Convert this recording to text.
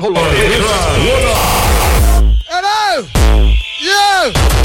Hold on. Hello. You.